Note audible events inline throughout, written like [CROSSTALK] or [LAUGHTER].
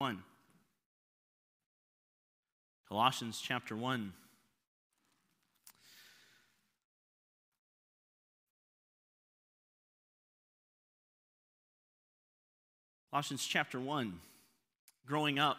1. Colossians chapter 1. Colossians chapter 1. Growing up,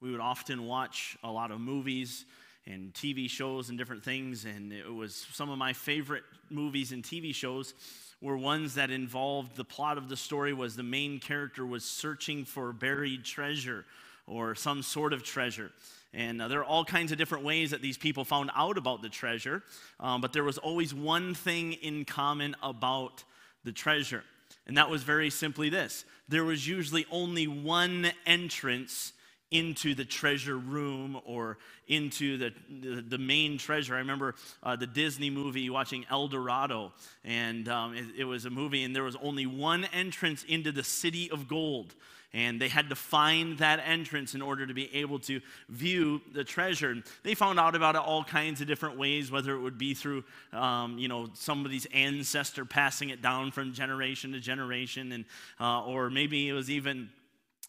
we would often watch a lot of movies and TV shows and different things, and it was some of my favorite movies and TV shows were ones that involved the plot of the story was the main character was searching for buried treasure or some sort of treasure. And uh, there are all kinds of different ways that these people found out about the treasure, um, but there was always one thing in common about the treasure. And that was very simply this there was usually only one entrance into the treasure room or into the, the, the main treasure. I remember uh, the Disney movie watching El Dorado, and um, it, it was a movie, and there was only one entrance into the city of gold and they had to find that entrance in order to be able to view the treasure. They found out about it all kinds of different ways, whether it would be through, um, you know, somebody's ancestor passing it down from generation to generation, and uh, or maybe it was even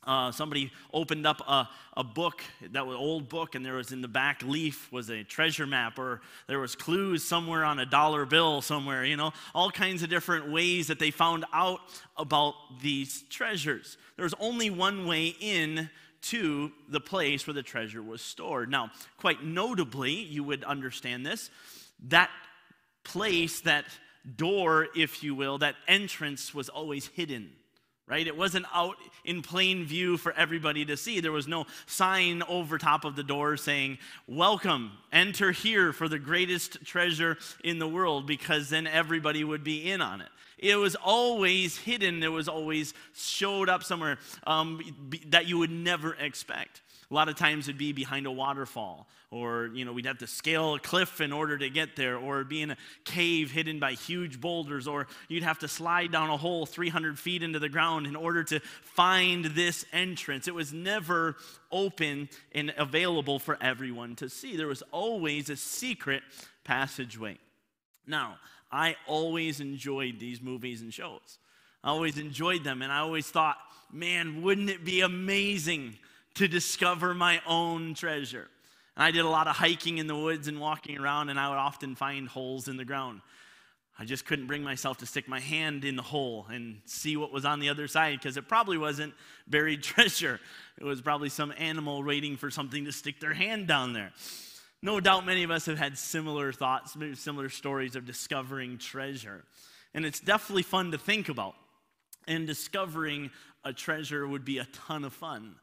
uh, somebody opened up a, a book that was an old book and there was in the back leaf was a treasure map or there was clues somewhere on a dollar bill somewhere you know? All kinds of different ways that they found out about these treasures. There was only one way in to the place where the treasure was stored. Now quite notably you would understand this that place that door if you will that entrance was always hidden right? It wasn't out in plain view for everybody to see. There was no sign over top of the door saying, Welcome, enter here for the greatest treasure in the world, because then everybody would be in on it. It was always hidden, it was always showed up somewhere um, that you would never expect. A lot of times it'd be behind a waterfall, or you know, we'd have to scale a cliff in order to get there, or be in a cave hidden by huge boulders, or you'd have to slide down a hole 300 feet into the ground in order to find this entrance. It was never open and available for everyone to see. There was always a secret passageway. Now, I always enjoyed these movies and shows. I always enjoyed them, and I always thought, man, wouldn't it be amazing to discover my own treasure. And I did a lot of hiking in the woods and walking around, and I would often find holes in the ground. I just couldn't bring myself to stick my hand in the hole and see what was on the other side because it probably wasn't buried [LAUGHS] treasure. It was probably some animal waiting for something to stick their hand down there. No doubt many of us have had similar thoughts, similar stories of discovering treasure. And it's definitely fun to think about. And discovering a treasure would be a ton of fun.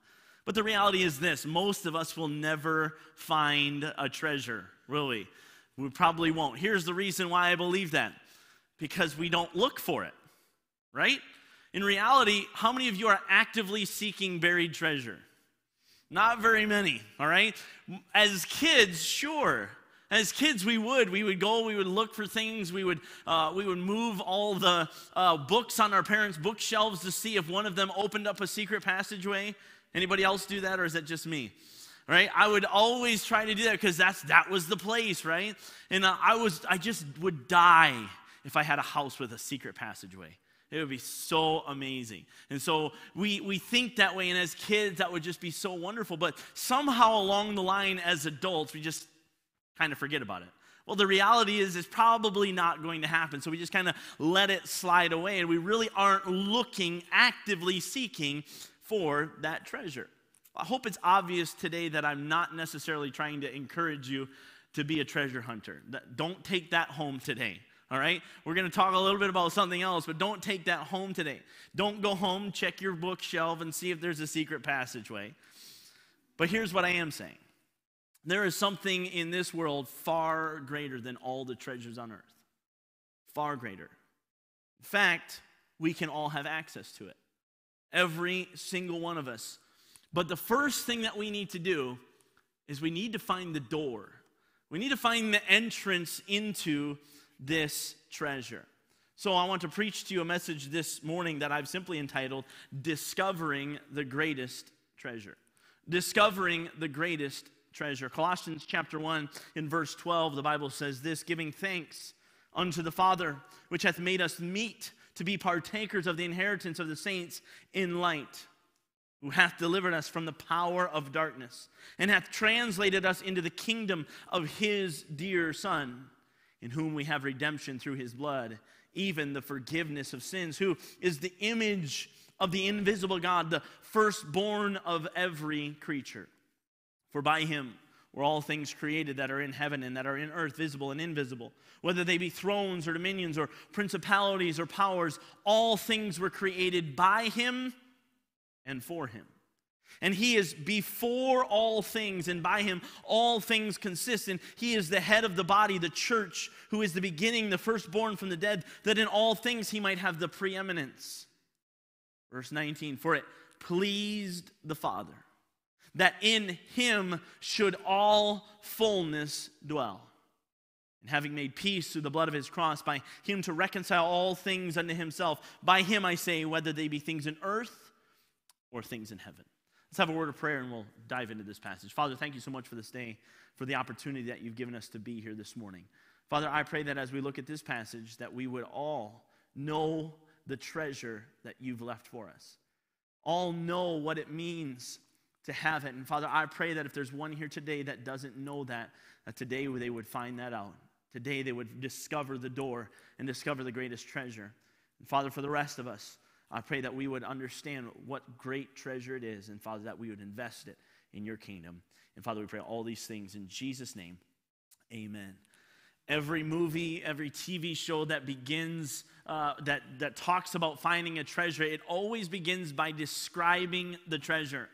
But the reality is this most of us will never find a treasure, really. We probably won't. Here's the reason why I believe that because we don't look for it, right? In reality, how many of you are actively seeking buried treasure? Not very many, all right? As kids, sure. As kids, we would. We would go, we would look for things, we would, uh, we would move all the uh, books on our parents' bookshelves to see if one of them opened up a secret passageway. Anybody else do that, or is that just me? Right? I would always try to do that because that's that was the place, right? And uh, I was I just would die if I had a house with a secret passageway. It would be so amazing. And so we, we think that way, and as kids, that would just be so wonderful. But somehow along the line, as adults, we just kind of forget about it. Well, the reality is, it's probably not going to happen. So we just kind of let it slide away, and we really aren't looking, actively seeking for that treasure. I hope it's obvious today that I'm not necessarily trying to encourage you to be a treasure hunter. Don't take that home today. All right? We're going to talk a little bit about something else, but don't take that home today. Don't go home, check your bookshelf, and see if there's a secret passageway. But here's what I am saying there is something in this world far greater than all the treasures on earth. Far greater. In fact, we can all have access to it. Every single one of us. But the first thing that we need to do is we need to find the door. We need to find the entrance into this treasure. So I want to preach to you a message this morning that I've simply entitled Discovering the Greatest Treasure. Discovering the Greatest Treasure. Colossians chapter 1 in verse 12 the Bible says this, giving thanks unto the Father which hath made us meet to be partakers of the inheritance of the saints in light. who hath delivered us from the power of darkness, and hath translated us into the kingdom of his dear Son, in whom we have redemption through his blood, even the forgiveness of sins, who is the image of the invisible God, the firstborn of every creature. For by him were all things created that are in heaven and that are in earth, visible and invisible, whether they be thrones or dominions or principalities or powers, all things were created by him and for him. And he is before all things, and by him all things consist. And he is the head of the body, the church, who is the beginning, the firstborn from the dead, that in all things he might have the preeminence. Verse 19 For it pleased the Father that in him should all fullness dwell. And having made peace through the blood of his cross, by him to reconcile all things unto himself, by him I say, whether they be things in earth or things in heaven. Let's have a word of prayer and we'll dive into this passage. Father, thank you so much for this day, for the opportunity that you've given us to be here this morning. Father, I pray that as we look at this passage, that we would all know the treasure that you've left for us. All know what it means to have it. And Father, I pray that if there's one here today that doesn't know that, that today they would find that out. Today they would discover the door and discover the greatest treasure. And Father, for the rest of us, I pray that we would understand what great treasure it is, and Father, that we would invest it in your kingdom. And Father, we pray all these things in Jesus' name. Amen. Every movie, every TV show that begins, uh, that, that talks about finding a treasure, it always begins by describing the treasure.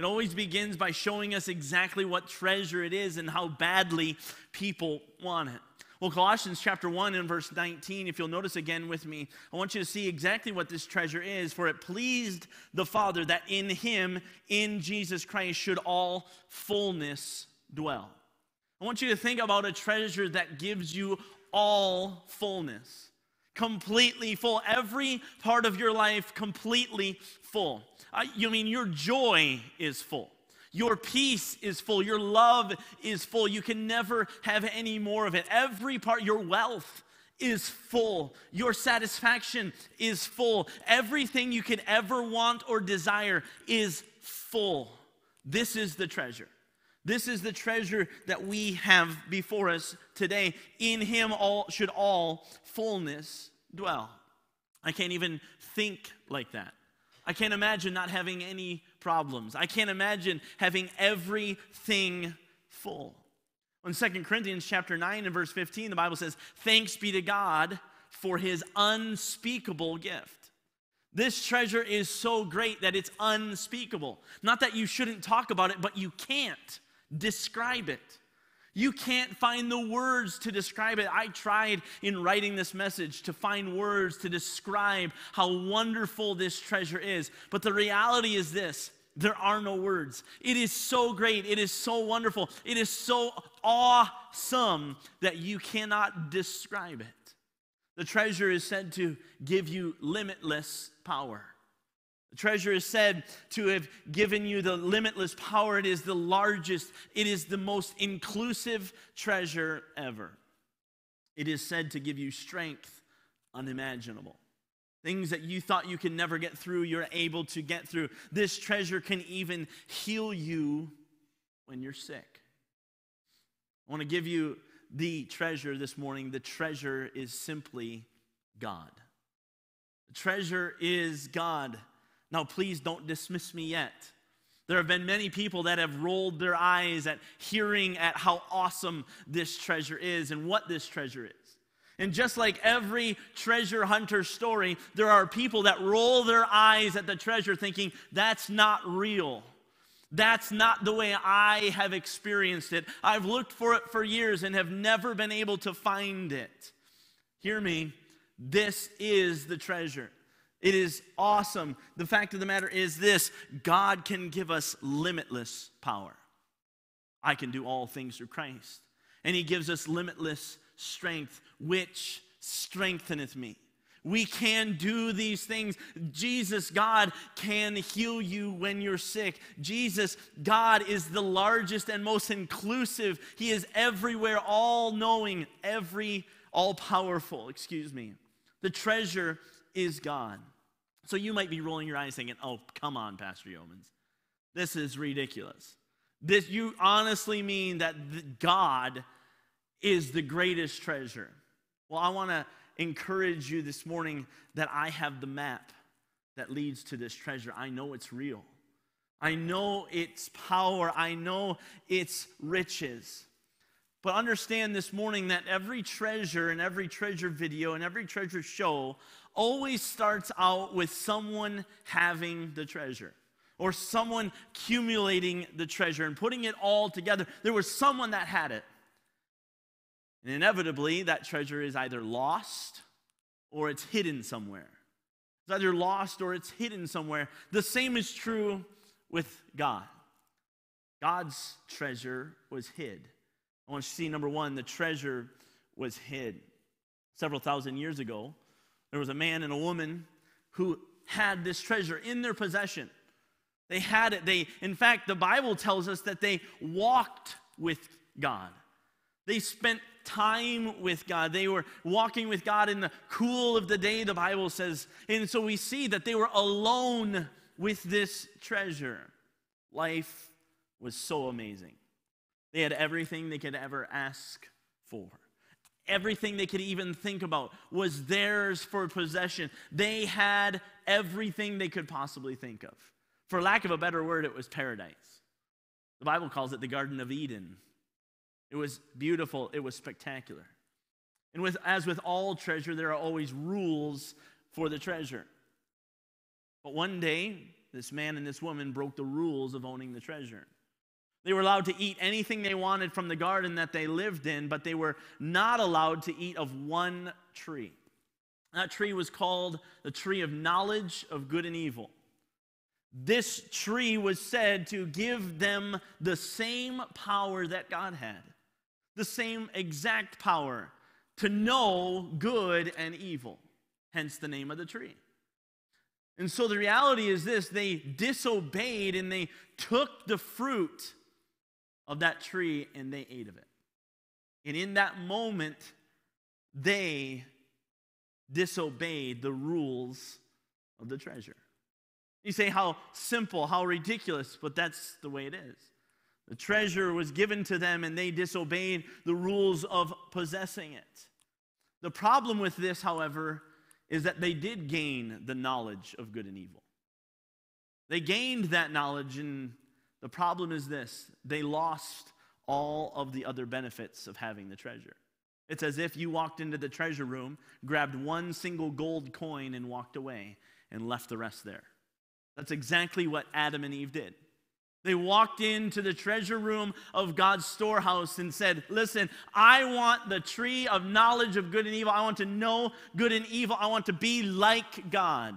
It always begins by showing us exactly what treasure it is and how badly people want it. Well, Colossians chapter 1 and verse 19, if you'll notice again with me, I want you to see exactly what this treasure is. For it pleased the Father that in him, in Jesus Christ, should all fullness dwell. I want you to think about a treasure that gives you all fullness, completely full, every part of your life completely full. Uh, you mean your joy is full. Your peace is full. Your love is full. You can never have any more of it. Every part, your wealth is full. Your satisfaction is full. Everything you could ever want or desire is full. This is the treasure. This is the treasure that we have before us today. In him all should all fullness dwell. I can't even think like that. I can't imagine not having any problems. I can't imagine having everything full. In 2 Corinthians chapter 9 and verse 15, the Bible says, Thanks be to God for his unspeakable gift. This treasure is so great that it's unspeakable. Not that you shouldn't talk about it, but you can't describe it. You can't find the words to describe it. I tried in writing this message to find words to describe how wonderful this treasure is. But the reality is this there are no words. It is so great. It is so wonderful. It is so awesome that you cannot describe it. The treasure is said to give you limitless power. The treasure is said to have given you the limitless power. It is the largest, it is the most inclusive treasure ever. It is said to give you strength unimaginable. Things that you thought you could never get through, you're able to get through. This treasure can even heal you when you're sick. I want to give you the treasure this morning. The treasure is simply God. The treasure is God. Now, please don't dismiss me yet. There have been many people that have rolled their eyes at hearing at how awesome this treasure is and what this treasure is. And just like every treasure hunter story, there are people that roll their eyes at the treasure thinking, that's not real. That's not the way I have experienced it. I've looked for it for years and have never been able to find it. Hear me, this is the treasure. It is awesome. The fact of the matter is this God can give us limitless power. I can do all things through Christ. And He gives us limitless strength, which strengtheneth me. We can do these things. Jesus, God, can heal you when you're sick. Jesus, God, is the largest and most inclusive. He is everywhere, all knowing, every, all powerful, excuse me. The treasure is God. So you might be rolling your eyes thinking, oh, come on, Pastor Yeomans. This is ridiculous. This, you honestly mean that God is the greatest treasure. Well, I want to encourage you this morning that I have the map that leads to this treasure. I know it's real. I know its power. I know its riches. But understand this morning that every treasure and every treasure video and every treasure show always starts out with someone having the treasure or someone accumulating the treasure and putting it all together. There was someone that had it. And inevitably, that treasure is either lost or it's hidden somewhere. It's either lost or it's hidden somewhere. The same is true with God. God's treasure was hid. I want you to see number one, the treasure was hid. Several thousand years ago, there was a man and a woman who had this treasure in their possession. They had it. They, in fact, the Bible tells us that they walked with God. They spent time with God. They were walking with God in the cool of the day, the Bible says. And so we see that they were alone with this treasure. Life was so amazing. They had everything they could ever ask for. Everything they could even think about was theirs for possession. They had everything they could possibly think of. For lack of a better word, it was paradise. The Bible calls it the Garden of Eden. It was beautiful, it was spectacular. And with, as with all treasure, there are always rules for the treasure. But one day, this man and this woman broke the rules of owning the treasure. They were allowed to eat anything they wanted from the garden that they lived in, but they were not allowed to eat of one tree. That tree was called the tree of knowledge of good and evil. This tree was said to give them the same power that God had, the same exact power to know good and evil, hence the name of the tree. And so the reality is this they disobeyed and they took the fruit of that tree and they ate of it. And in that moment, they disobeyed the rules of the treasure. You say, how simple, how ridiculous, but that's the way it is. The treasure was given to them and they disobeyed the rules of possessing it. The problem with this, however, is that they did gain the knowledge of good and evil. They gained that knowledge, and the problem is this they lost all of the other benefits of having the treasure. It's as if you walked into the treasure room, grabbed one single gold coin, and walked away and left the rest there. That's exactly what Adam and Eve did. They walked into the treasure room of God's storehouse and said, Listen, I want the tree of knowledge of good and evil. I want to know good and evil. I want to be like God.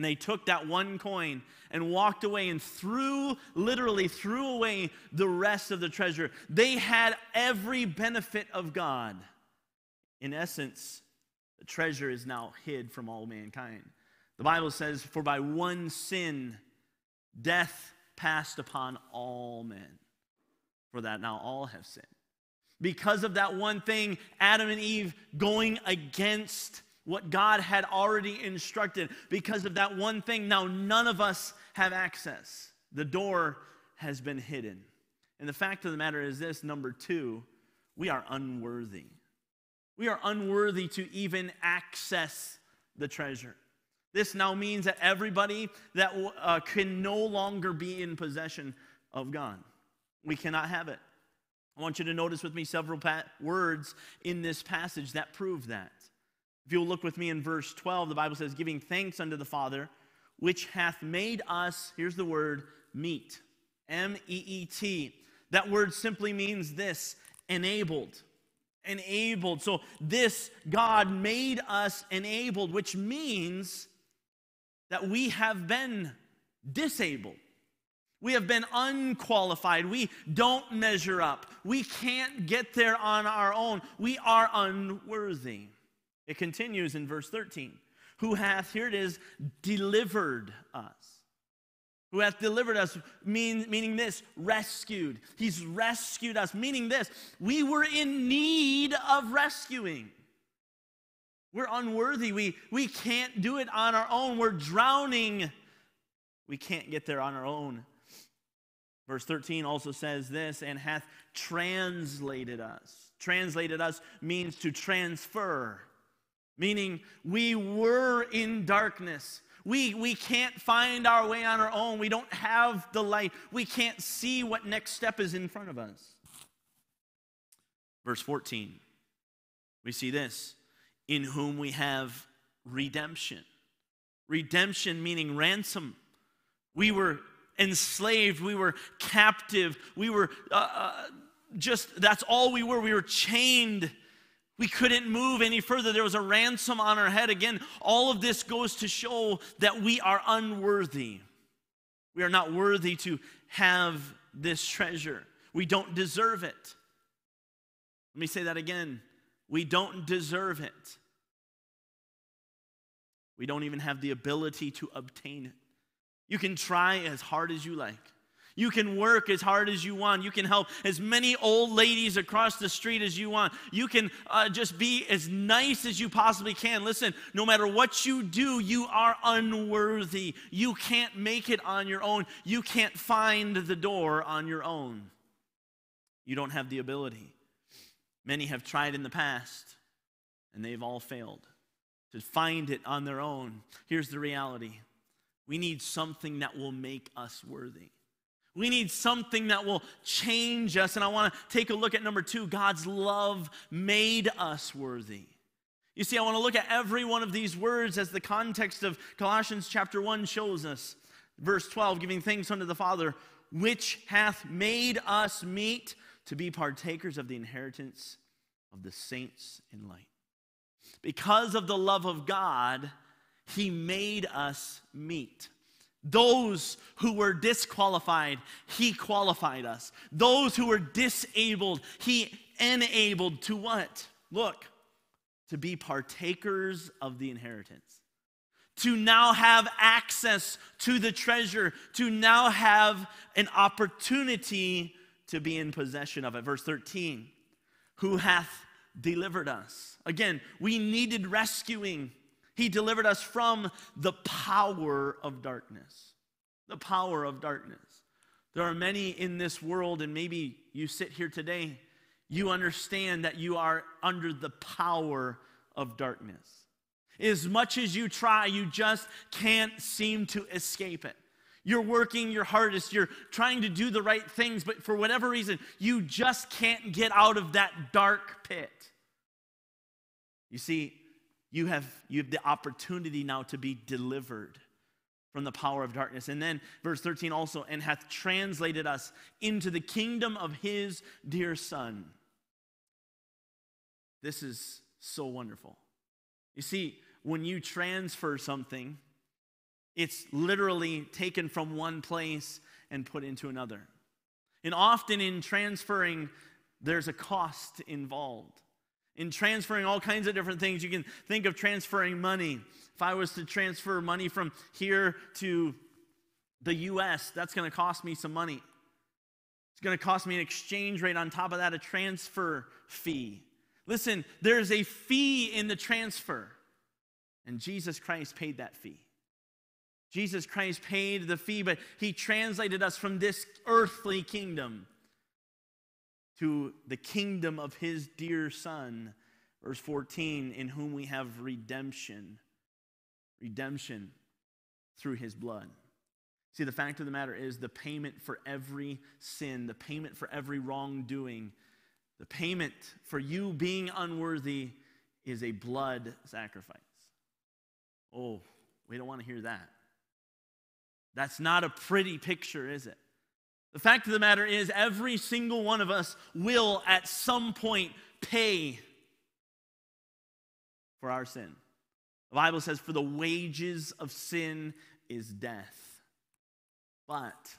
And they took that one coin and walked away and threw, literally threw away the rest of the treasure. They had every benefit of God. In essence, the treasure is now hid from all mankind. The Bible says, For by one sin, death passed upon all men. For that now all have sinned. Because of that one thing, Adam and Eve going against what God had already instructed. Because of that one thing, now none of us have access. The door has been hidden. And the fact of the matter is this number two, we are unworthy. We are unworthy to even access the treasure. This now means that everybody that uh, can no longer be in possession of God. We cannot have it. I want you to notice with me several words in this passage that prove that. If you'll look with me in verse 12, the Bible says, Giving thanks unto the Father, which hath made us, here's the word, meet. M E E T. That word simply means this enabled. Enabled. So, this God made us enabled, which means that we have been disabled. We have been unqualified. We don't measure up. We can't get there on our own. We are unworthy. It continues in verse 13. Who hath, here it is, delivered us. Who hath delivered us, mean, meaning this, rescued. He's rescued us, meaning this, we were in need of rescuing. We're unworthy. We, we can't do it on our own. We're drowning. We can't get there on our own. Verse 13 also says this and hath translated us. Translated us means to transfer, meaning we were in darkness. We, we can't find our way on our own. We don't have the light. We can't see what next step is in front of us. Verse 14, we see this in whom we have redemption. Redemption meaning ransom. We were enslaved, we were captive, we were uh, uh, just, that's all we were. We were chained. We couldn't move any further. There was a ransom on our head. Again, all of this goes to show that we are unworthy. We are not worthy to have this treasure. We don't deserve it. Let me say that again. We don't deserve it. We don't even have the ability to obtain it. You can try as hard as you like. You can work as hard as you want. You can help as many old ladies across the street as you want. You can uh, just be as nice as you possibly can. Listen, no matter what you do, you are unworthy. You can't make it on your own. You can't find the door on your own. You don't have the ability. Many have tried in the past, and they've all failed to find it on their own. Here's the reality we need something that will make us worthy. We need something that will change us. And I want to take a look at number two God's love made us worthy. You see, I want to look at every one of these words as the context of Colossians chapter 1 shows us. Verse 12, giving thanks unto the Father, which hath made us meet to be partakers of the inheritance of the saints in light. Because of the love of God, He made us meet. Those who were disqualified, He qualified us. Those who were disabled, He enabled to what? Look, to be partakers of the inheritance. To now have access to the treasure, to now have an opportunity to be in possession of it. Verse 13, who hath delivered us. Again, we needed rescuing. He delivered us from the power of darkness. The power of darkness. There are many in this world, and maybe you sit here today, you understand that you are under the power of darkness. As much as you try, you just can't seem to escape it. You're working your hardest, you're trying to do the right things, but for whatever reason, you just can't get out of that dark pit. You see, you have, you have the opportunity now to be delivered from the power of darkness. And then, verse 13 also, and hath translated us into the kingdom of his dear Son. This is so wonderful. You see, when you transfer something, it's literally taken from one place and put into another. And often in transferring, there's a cost involved. In transferring all kinds of different things, you can think of transferring money. If I was to transfer money from here to the US, that's going to cost me some money. It's going to cost me an exchange rate, on top of that, a transfer fee. Listen, there's a fee in the transfer, and Jesus Christ paid that fee. Jesus Christ paid the fee, but he translated us from this earthly kingdom to the kingdom of his dear Son. Verse 14, in whom we have redemption. Redemption through his blood. See, the fact of the matter is the payment for every sin, the payment for every wrongdoing, the payment for you being unworthy is a blood sacrifice. Oh, we don't want to hear that. That's not a pretty picture, is it? The fact of the matter is, every single one of us will at some point pay for our sin. The Bible says, For the wages of sin is death. But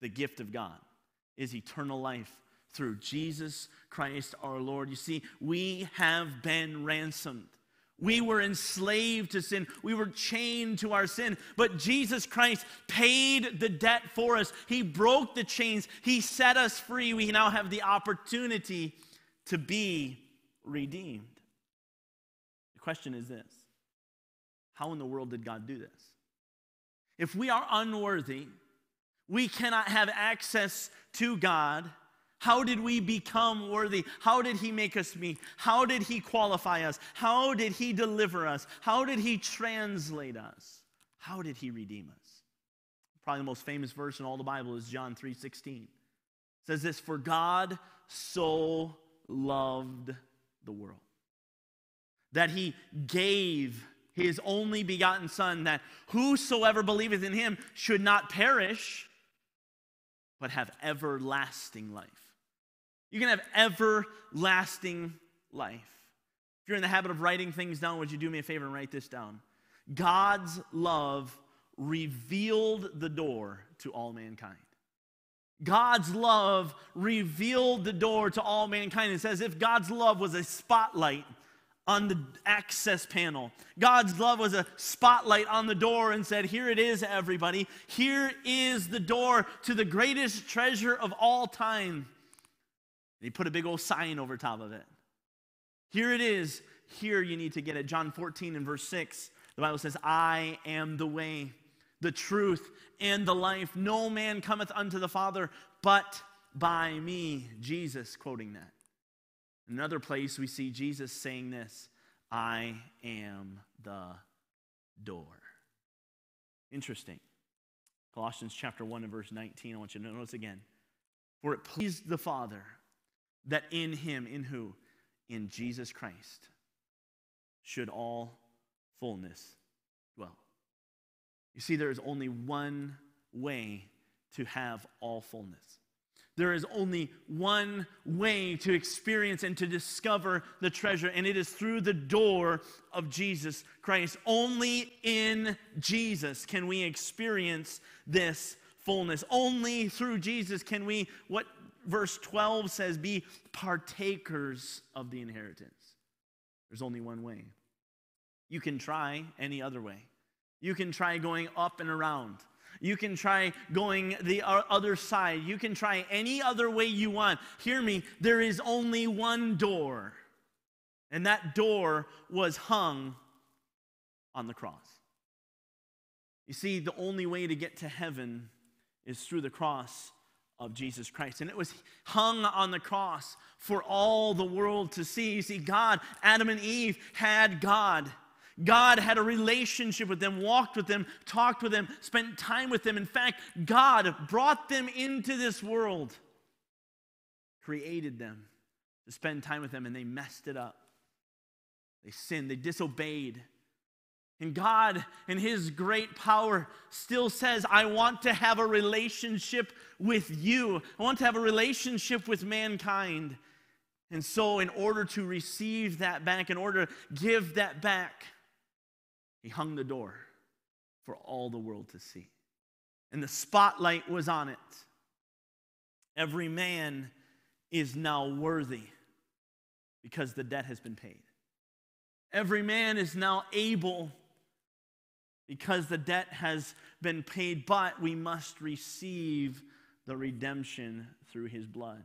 the gift of God is eternal life through Jesus Christ our Lord. You see, we have been ransomed. We were enslaved to sin. We were chained to our sin. But Jesus Christ paid the debt for us. He broke the chains. He set us free. We now have the opportunity to be redeemed. The question is this How in the world did God do this? If we are unworthy, we cannot have access to God. How did we become worthy? How did He make us meet? How did He qualify us? How did He deliver us? How did He translate us? How did He redeem us? Probably the most famous verse in all the Bible is John 3:16. It says this, "For God so loved the world that he gave his only begotten son that whosoever believeth in him should not perish but have everlasting life you can have everlasting life if you're in the habit of writing things down would you do me a favor and write this down god's love revealed the door to all mankind God's love revealed the door to all mankind. It's as if God's love was a spotlight on the access panel. God's love was a spotlight on the door and said, Here it is, everybody. Here is the door to the greatest treasure of all time. He put a big old sign over top of it. Here it is. Here you need to get it. John 14 and verse 6, the Bible says, I am the way, the truth, and the life. No man cometh unto the Father but by me. Jesus quoting that. Another place we see Jesus saying this I am the door. Interesting. Colossians chapter 1 and verse 19, I want you to notice again. For it pleased the Father that in him, in who? In Jesus Christ, should all fullness dwell. You see, there is only one way to have all fullness. There is only one way to experience and to discover the treasure, and it is through the door of Jesus Christ. Only in Jesus can we experience this fullness. Only through Jesus can we, what verse 12 says, be partakers of the inheritance. There's only one way. You can try any other way. You can try going up and around. You can try going the other side. You can try any other way you want. Hear me, there is only one door, and that door was hung on the cross. You see, the only way to get to heaven is through the cross of Jesus Christ. And it was hung on the cross for all the world to see. You see, God, Adam and Eve had God. God had a relationship with them, walked with them, talked with them, spent time with them. In fact, God brought them into this world, created them to spend time with them, and they messed it up. They sinned, they disobeyed. And God, in His great power, still says, I want to have a relationship with you. I want to have a relationship with mankind. And so, in order to receive that back, in order to give that back, he hung the door for all the world to see. And the spotlight was on it. Every man is now worthy because the debt has been paid. Every man is now able because the debt has been paid, but we must receive the redemption through his blood.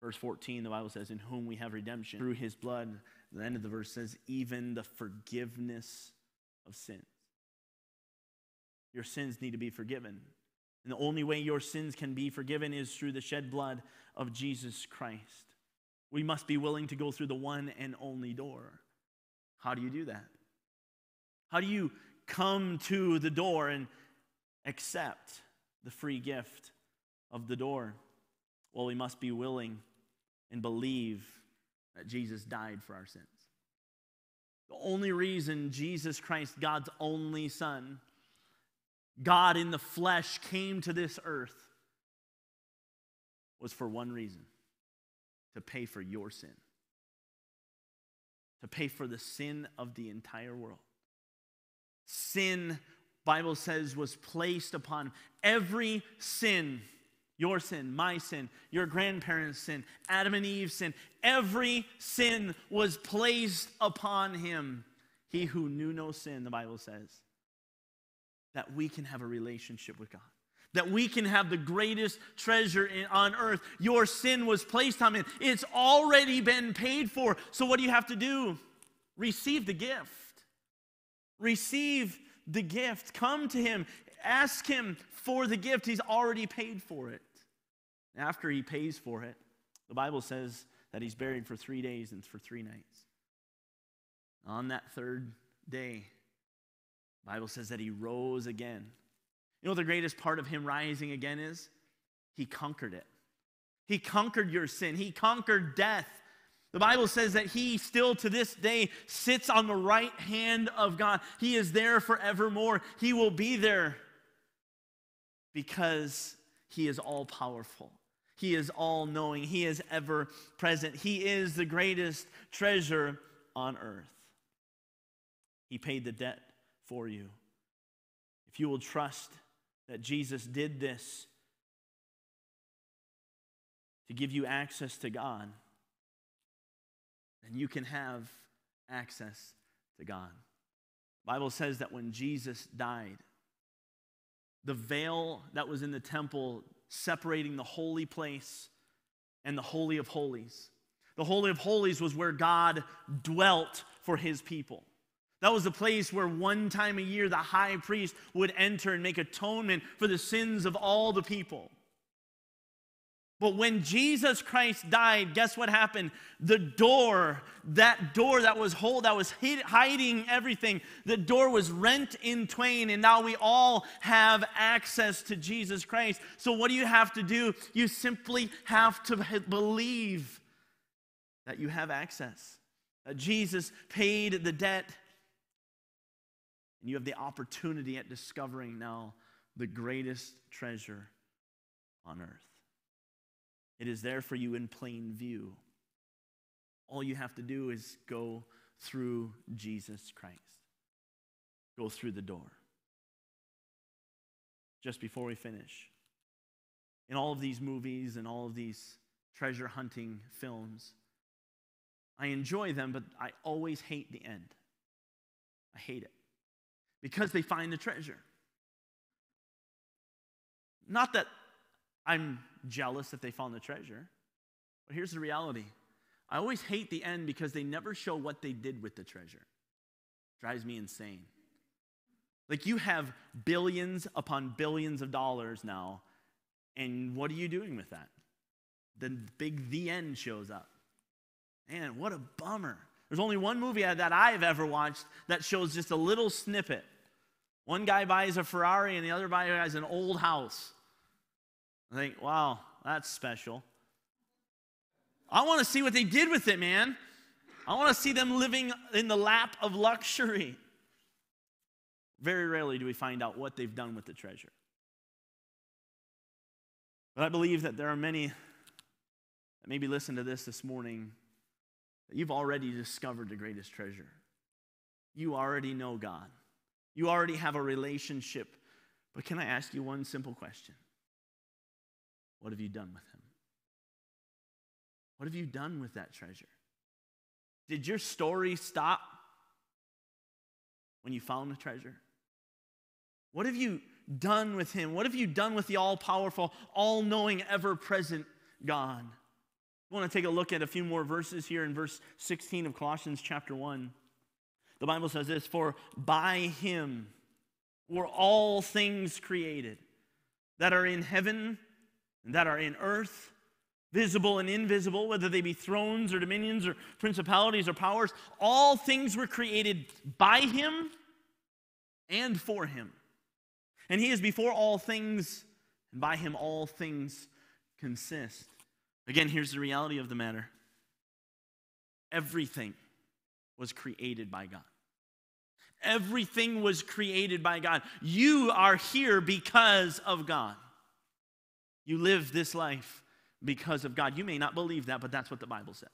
Verse 14, the Bible says, In whom we have redemption through his blood the end of the verse says, even the forgiveness of sins. Your sins need to be forgiven. And the only way your sins can be forgiven is through the shed blood of Jesus Christ. We must be willing to go through the one and only door. How do you do that? How do you come to the door and accept the free gift of the door? Well, we must be willing and believe that Jesus died for our sins. The only reason Jesus Christ, God's only Son, God in the flesh, came to this earth was for one reason to pay for your sin, to pay for the sin of the entire world. Sin, Bible says, was placed upon every sin your sin, my sin, your grandparents' sin, Adam and Eve's sin. Every sin was placed upon him. He who knew no sin, the Bible says, that we can have a relationship with God. That we can have the greatest treasure in, on earth. Your sin was placed on him. It's already been paid for. So, what do you have to do? receive the gift. Receive the gift. Come to him. Ask him for the gift. He's already paid for it. After he pays for it, the Bible says that he's buried for three days and for three nights. On that third day, Bible says that he rose again. You know what the greatest part of him rising again is? He conquered it. He conquered your sin. He conquered death. The Bible says that he still to this day sits on the right hand of God. He is there forevermore. He will be there because he is all powerful. He is all knowing. He is ever present. He is the greatest treasure on earth. He paid the debt for you. If you will trust that Jesus did this to give you access to God, then you can have access to God. The Bible says that when Jesus died, the veil that was in the temple separating the holy place and the Holy of Holies. The Holy of Holies was where God dwelt for his people. That was the place where one time a year the high priest would enter and make atonement for the sins of all the people. But when Jesus Christ died, guess what happened? The door, that door that was whole, that was hiding everything, the door was rent in twain, and now we all have access to Jesus Christ. So, what do you have to do? You simply have to believe that you have access, that Jesus paid the debt, and you have the opportunity at discovering now the greatest treasure on earth. It is there for you in plain view. All you have to do is go through Jesus Christ. Go through the door. Just before we finish, in all of these movies and all of these treasure hunting films, I enjoy them, but I always hate the end. I hate it because they find the treasure. Not that I'm jealous if they found the treasure. But here's the reality I always hate the end because they never show what they did with the treasure. Drives me insane. Like you have billions upon billions of dollars now, and what are you doing with that? The big the end shows up. Man, what a bummer. There's only one movie that I've ever watched that shows just a little snippet. One guy buys a Ferrari and the other guy buys an old house. I think, wow, that's special. I want to see what they did with it, man. I want to see them living in the lap of luxury. Very rarely do we find out what they've done with the treasure. But I believe that there are many that maybe listen to this this morning that you've already discovered the greatest treasure. You already know God, you already have a relationship. But can I ask you one simple question? What have you done with him? What have you done with that treasure? Did your story stop when you found the treasure? What have you done with him? What have you done with the all powerful, all knowing, ever present God? I want to take a look at a few more verses here in verse 16 of Colossians chapter 1. The Bible says this For by him were all things created that are in heaven that are in earth, visible and invisible, whether they be thrones or dominions or principalities or powers, all things were created by him and for him. And he is before all things, and by him all things consist. Again, here's the reality of the matter everything was created by God. Everything was created by God. You are here because of God. You live this life because of God. You may not believe that, but that's what the Bible says.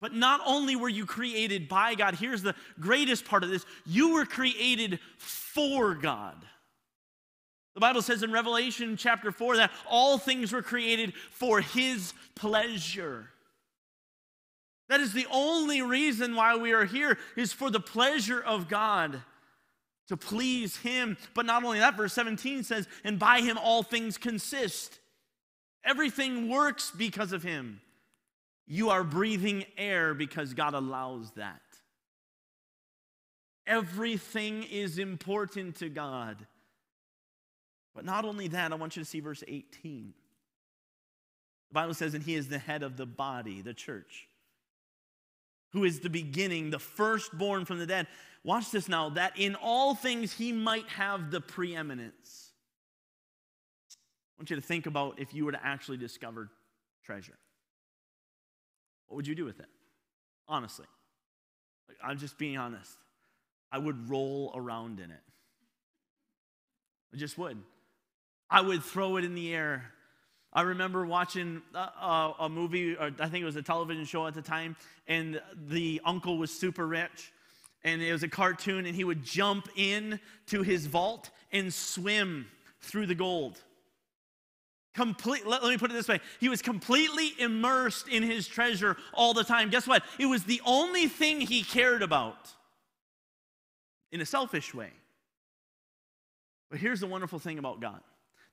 But not only were you created by God, here's the greatest part of this you were created for God. The Bible says in Revelation chapter 4 that all things were created for His pleasure. That is the only reason why we are here, is for the pleasure of God to please him. But not only that, verse 17 says, and by him all things consist. Everything works because of him. You are breathing air because God allows that. Everything is important to God. But not only that, I want you to see verse 18. The Bible says, and he is the head of the body, the church, who is the beginning, the firstborn from the dead. Watch this now, that in all things he might have the preeminence. I want you to think about if you were to actually discover treasure. What would you do with it? Honestly. I'm just being honest. I would roll around in it. I just would. I would throw it in the air. I remember watching a, a, a, movie, or I think it was a television show at the time, and the uncle was super rich, and it was a cartoon, and he would jump in to his vault and swim through the gold. Complete, let, let me put it this way. He was completely immersed in his treasure all the time. Guess what? It was the only thing he cared about in a selfish way. But here's the wonderful thing about God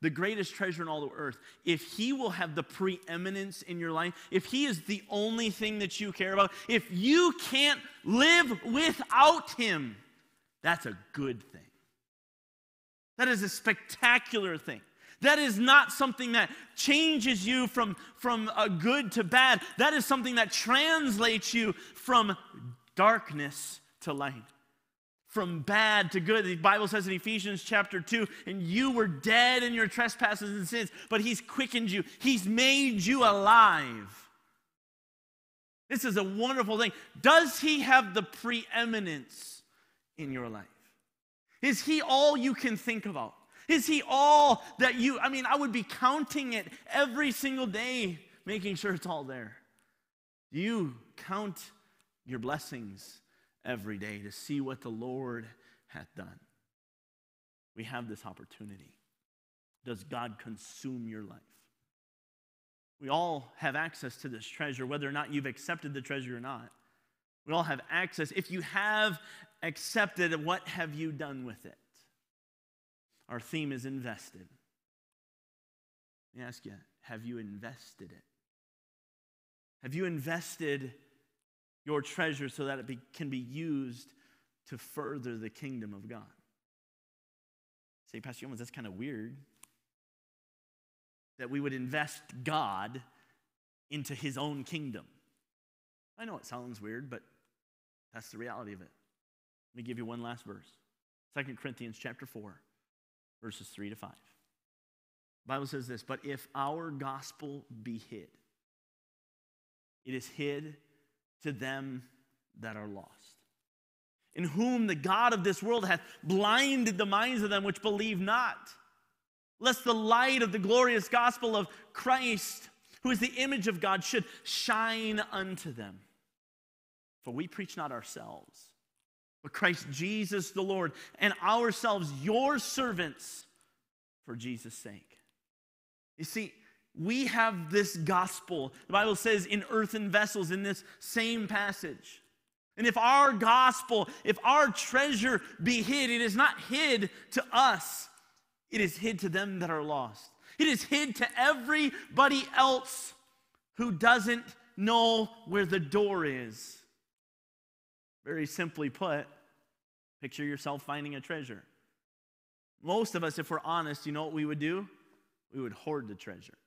the greatest treasure in all the earth, if He will have the preeminence in your life, if He is the only thing that you care about, if you can't live without Him, that's a good thing. That is a spectacular thing. That is not something that changes you from, from a good to bad. That is something that translates you from darkness to light from bad to good. The Bible says in Ephesians chapter 2, and you were dead in your trespasses and sins, but He's quickened you, He's made you alive. This is a wonderful thing. Does He have the preeminence in your life? Is He all you can think about? Is He all that you, I mean, I would be counting it every single day, making sure it's all there. Do you count your blessings? Every day to see what the Lord hath done. We have this opportunity. Does God consume your life? We all have access to this treasure, whether or not you've accepted the treasure or not. We all have access. If you have accepted, what have you done with it? Our theme is invested. Let me ask you have you invested it? Have you invested your treasure so that it be, can be used to further the kingdom of God. Say, Pastor Yeomans, that's kind of weird that we would invest God into his own kingdom. I know it sounds weird, but that's the reality of it. Let me give you one last verse. 2 Corinthians chapter 4, verses 3 to 5. The Bible says this, but if our gospel be hid, it is hid to them that are lost. In whom the God of this world hath blinded the minds of them which believe not, lest the light of the glorious gospel of Christ, who is the image of God, should shine unto them. For we preach not ourselves, but Christ Jesus the Lord, and ourselves your servants for Jesus' sake. You see, we have this gospel. The Bible says in earthen vessels in this same passage. And if our gospel, if our treasure be hid, it is not hid to us, it is hid to them that are lost. It is hid to everybody else who doesn't know where the door is. Very simply put, picture yourself finding a treasure. Most of us, if we're honest, you know what we would do? We would hoard the treasure.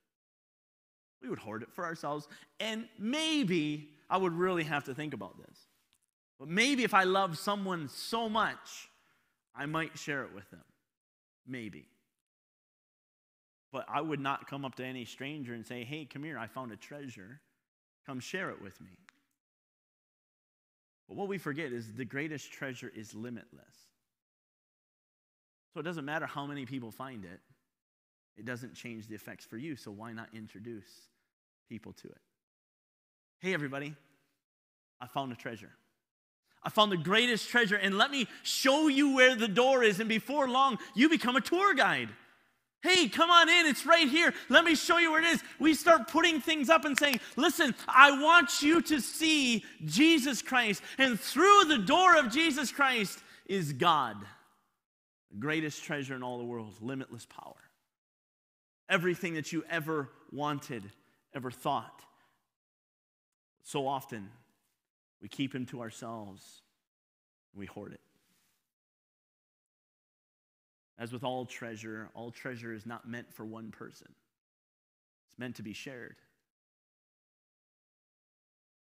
We would hoard it for ourselves. And maybe I would really have to think about this. But maybe if I love someone so much, I might share it with them. Maybe. But I would not come up to any stranger and say, hey, come here, I found a treasure. Come share it with me. But what we forget is the greatest treasure is limitless. So it doesn't matter how many people find it, it doesn't change the effects for you. So why not introduce people to it. Hey, everybody, I found a treasure. I found the greatest treasure, and let me show you where the door is. And before long, you become a tour guide. Hey, come on in, it's right here. Let me show you where it is. We start putting things up and saying, Listen, I want you to see Jesus Christ. And through the door of Jesus Christ is God, the greatest treasure in all the world, limitless power. Everything that you ever wanted ever thought. So often, we keep him to ourselves, we hoard it. As with all treasure, all treasure is not meant for one person, it's meant to be shared.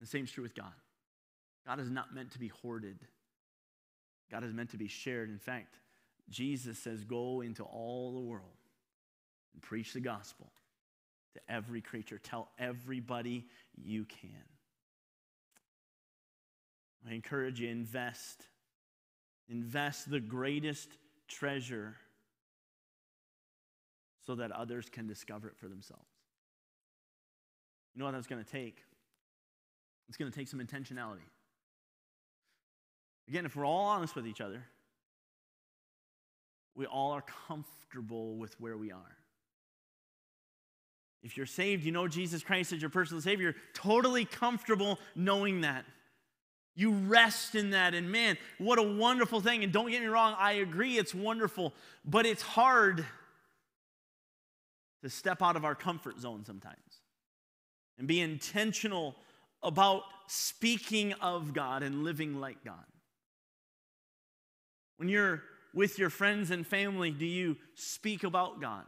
The same is true with God. God is not meant to be hoarded, God is meant to be shared. In fact, Jesus says, Go into all the world and preach the gospel to every creature. Tell everybody you can. I encourage you, invest. Invest the greatest treasure so that others can discover it for themselves. You know what that's going to take? It's going to take some intentionality. Again, if we're all honest with each other, we all are comfortable with where we are. If you're saved, you know Jesus Christ as your personal Savior, totally comfortable knowing that. You rest in that, and man, what a wonderful thing. And don't get me wrong, I agree, it's wonderful, but it's hard to step out of our comfort zone sometimes and be intentional about speaking of God and living like God. When you're with your friends and family, do you speak about God?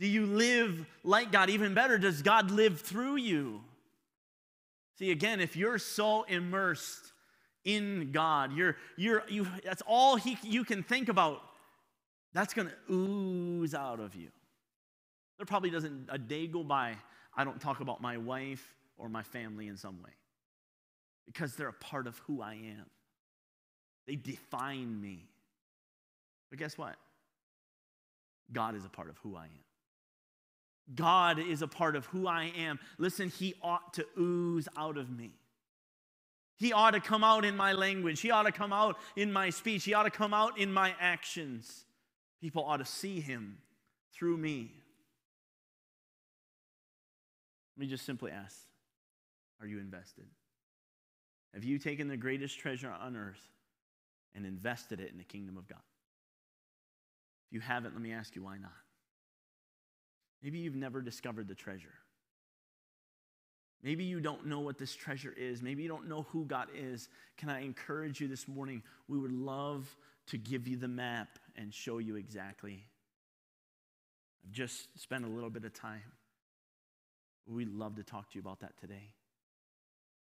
Do you live like God? Even better, does God live through you? See, again, if you're so immersed in God, you're, you're, you, that's all he, you can think about, that's going to ooze out of you. There probably doesn't a day go by I don't talk about my wife or my family in some way because they're a part of who I am. They define me. But guess what? God is a part of who I am. God is a part of who I am. Listen, He ought to ooze out of me. He ought to come out in my language. He ought to come out in my speech. He ought to come out in my actions. People ought to see Him through me. Let me just simply ask Are you invested? Have you taken the greatest treasure on earth and invested it in the kingdom of God? If you haven't, let me ask you why not? Maybe you've never discovered the treasure. Maybe you don't know what this treasure is. Maybe you don't know who God is. Can I encourage you this morning? We would love to give you the map and show you exactly. I've just spent a little bit of time. We'd love to talk to you about that today.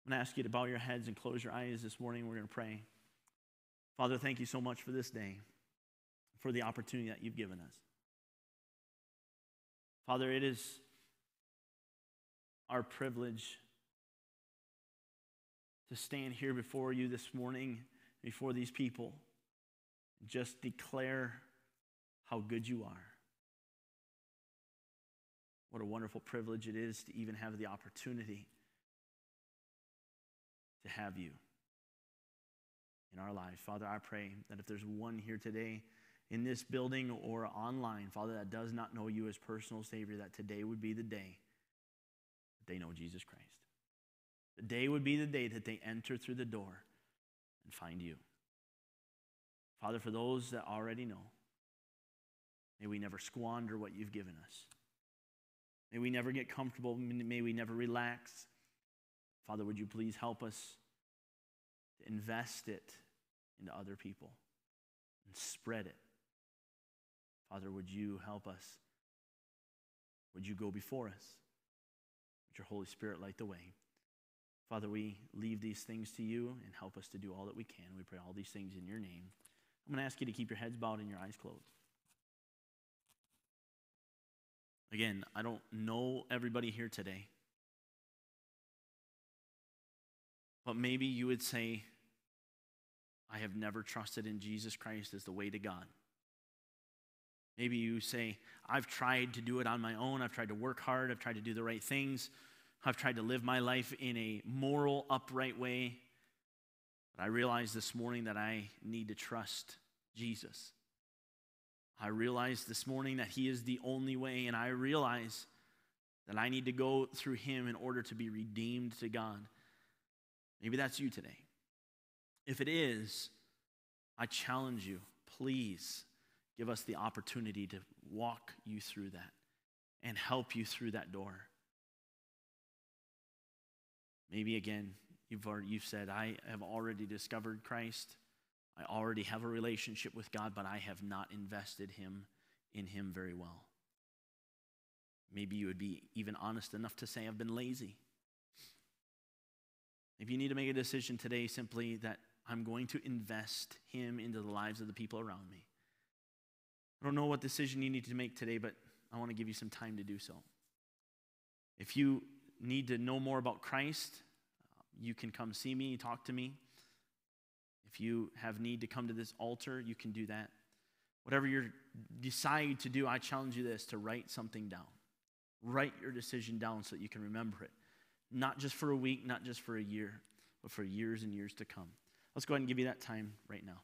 I'm going to ask you to bow your heads and close your eyes this morning. We're going to pray. Father, thank you so much for this day, for the opportunity that you've given us. Father, it is our privilege to stand here before you this morning, before these people, and just declare how good you are. What a wonderful privilege it is to even have the opportunity to have you in our lives. Father, I pray that if there's one here today in this building or online, Father, that does not know you as personal Savior, that today would be the day that they know Jesus Christ. The day would be the day that they enter through the door and find you. Father, for those that already know, may we never squander what you've given us. May we never get comfortable. May we never relax. Father, would you please help us to invest it into other people and spread it Father, would you help us? Would you go before us? Would your Holy Spirit light the way? Father, we leave these things to you and help us to do all that we can. We pray all these things in your name. I'm going to ask you to keep your heads bowed and your eyes closed. Again, I don't know everybody here today. But maybe you would say, I have never trusted in Jesus Christ as the way to God. Maybe you say, I've tried to do it on my own. I've tried to work hard. I've tried to do the right things. I've tried to live my life in a moral, upright way. But I realize this morning that I need to trust Jesus. I realize this morning that He is the only way, and I realize that I need to go through Him in order to be redeemed to God. Maybe that's you today. If it is, I challenge you, please Give us the opportunity to walk you through that and help you through that door. Maybe again, you've, already, you've said, I have already discovered Christ. I already have a relationship with God, but I have not invested him in him very well. Maybe you would be even honest enough to say, I've been lazy. If you need to make a decision today, simply that I'm going to invest him into the lives of the people around me. I don't know what decision you need to make today, but I want to give you some time to do so. If you need to know more about Christ, uh, you can come see me, talk to me. If you have need to come to this altar, you can do that. Whatever you decide to do, I challenge you this to write something down. Write your decision down so that you can remember it. Not just for a week, not just for a year, but for years and years to come. Let's go ahead and give you that time right now.